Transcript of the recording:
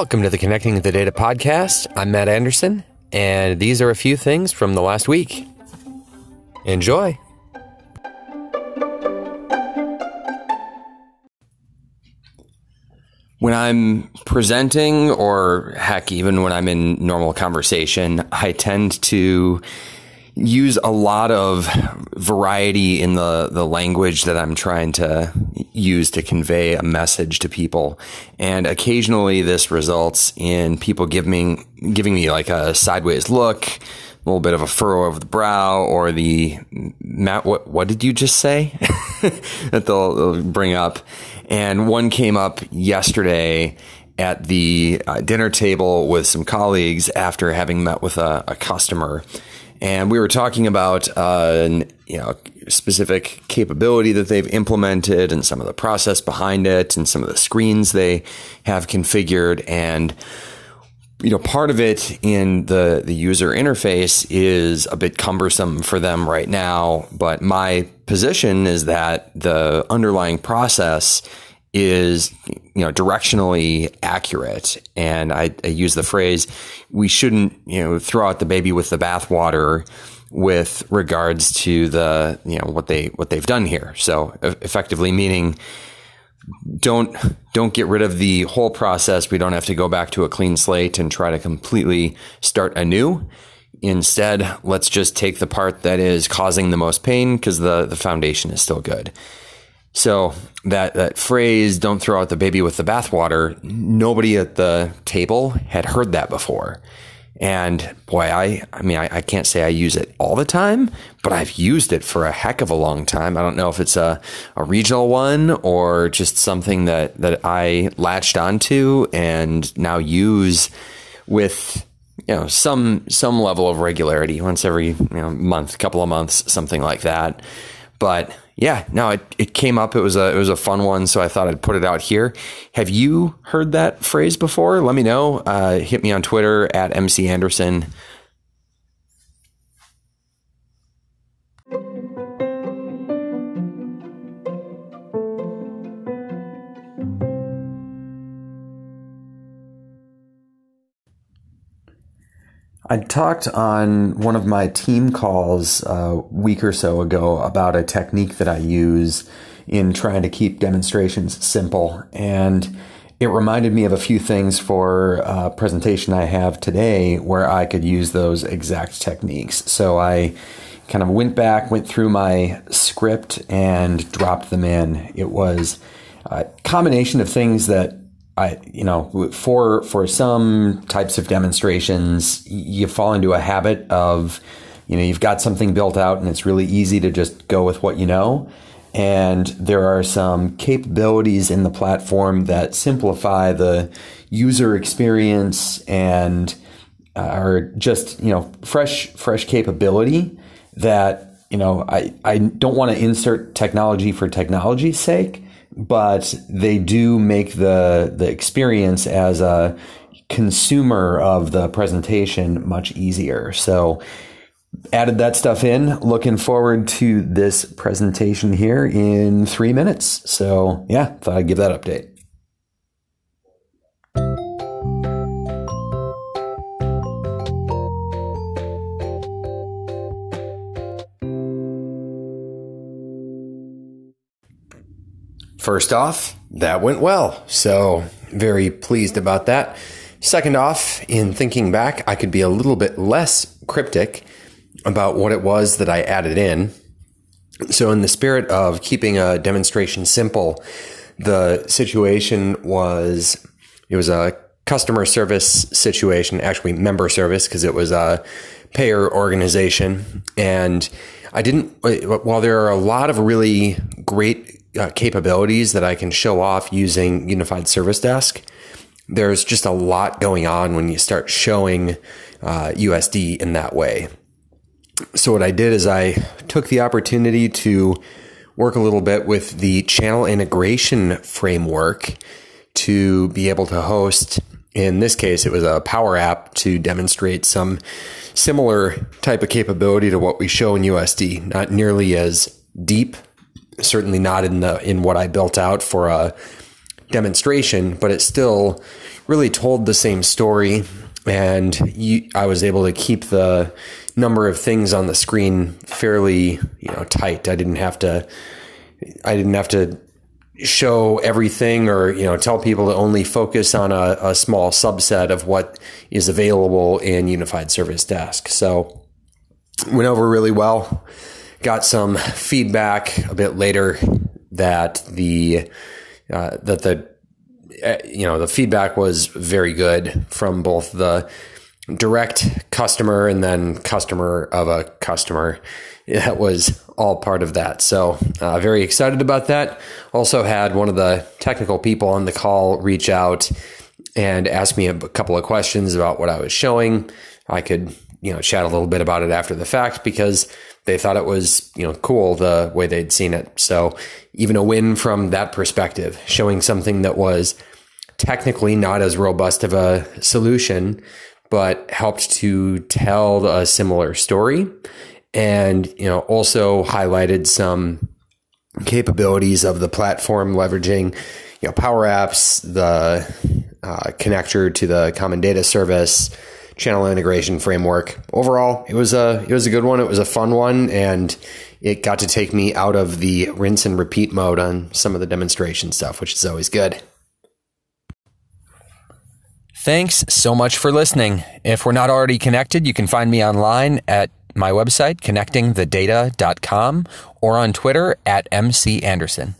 Welcome to the Connecting the Data podcast. I'm Matt Anderson, and these are a few things from the last week. Enjoy. When I'm presenting, or heck, even when I'm in normal conversation, I tend to use a lot of variety in the, the language that I'm trying to use to convey a message to people. And occasionally this results in people giving, giving me like a sideways look, a little bit of a furrow over the brow, or the, Matt, what, what did you just say? that they'll, they'll bring up. And one came up yesterday at the uh, dinner table with some colleagues after having met with a, a customer and we were talking about uh, an, you know specific capability that they've implemented and some of the process behind it and some of the screens they have configured. And you know part of it in the the user interface is a bit cumbersome for them right now. But my position is that the underlying process is you know directionally accurate. And I, I, use the phrase we shouldn't you know throw out the baby with the bathwater with regards to the you know what they what they've done here. So effectively meaning don't don't get rid of the whole process. We don't have to go back to a clean slate and try to completely start anew. Instead let's just take the part that is causing the most pain because the the foundation is still good so that that phrase "Don't throw out the baby with the bathwater." Nobody at the table had heard that before, and boy, I I mean I, I, can't say I use it all the time, but I've used it for a heck of a long time. I don't know if it's a a regional one or just something that that I latched onto and now use with you know some some level of regularity once every you know month, couple of months, something like that. But yeah, no, it, it came up. It was a it was a fun one, so I thought I'd put it out here. Have you heard that phrase before? Let me know. Uh, hit me on Twitter at MC Anderson. I talked on one of my team calls a week or so ago about a technique that I use in trying to keep demonstrations simple. And it reminded me of a few things for a presentation I have today where I could use those exact techniques. So I kind of went back, went through my script and dropped them in. It was a combination of things that I, you know, for for some types of demonstrations, you fall into a habit of, you know, you've got something built out and it's really easy to just go with what you know. And there are some capabilities in the platform that simplify the user experience and uh, are just, you know, fresh fresh capability that, you know, I, I don't want to insert technology for technology's sake but they do make the the experience as a consumer of the presentation much easier. So added that stuff in. Looking forward to this presentation here in three minutes. So yeah, thought I'd give that update. First off, that went well. So, very pleased about that. Second off, in thinking back, I could be a little bit less cryptic about what it was that I added in. So, in the spirit of keeping a demonstration simple, the situation was it was a customer service situation, actually member service, because it was a payer organization. And I didn't, while there are a lot of really great uh, capabilities that I can show off using Unified Service Desk. There's just a lot going on when you start showing uh, USD in that way. So, what I did is I took the opportunity to work a little bit with the channel integration framework to be able to host. In this case, it was a Power App to demonstrate some similar type of capability to what we show in USD, not nearly as deep certainly not in the in what I built out for a demonstration, but it still really told the same story. And you, I was able to keep the number of things on the screen fairly, you know, tight. I didn't have to, I didn't have to show everything or you know tell people to only focus on a, a, small subset of what is available in unified service desk so went over really well got some feedback a bit later that the uh, that the uh, you know the feedback was very good from both the direct customer and then customer of a customer that was all part of that. So, uh, very excited about that. Also, had one of the technical people on the call reach out and ask me a couple of questions about what I was showing. I could, you know, chat a little bit about it after the fact because they thought it was, you know, cool the way they'd seen it. So, even a win from that perspective, showing something that was technically not as robust of a solution, but helped to tell a similar story and you know also highlighted some capabilities of the platform leveraging you know power apps the uh, connector to the common data service channel integration framework overall it was a it was a good one it was a fun one and it got to take me out of the rinse and repeat mode on some of the demonstration stuff which is always good Thanks so much for listening. If we're not already connected, you can find me online at my website, connectingthedata.com, or on Twitter at MC Anderson.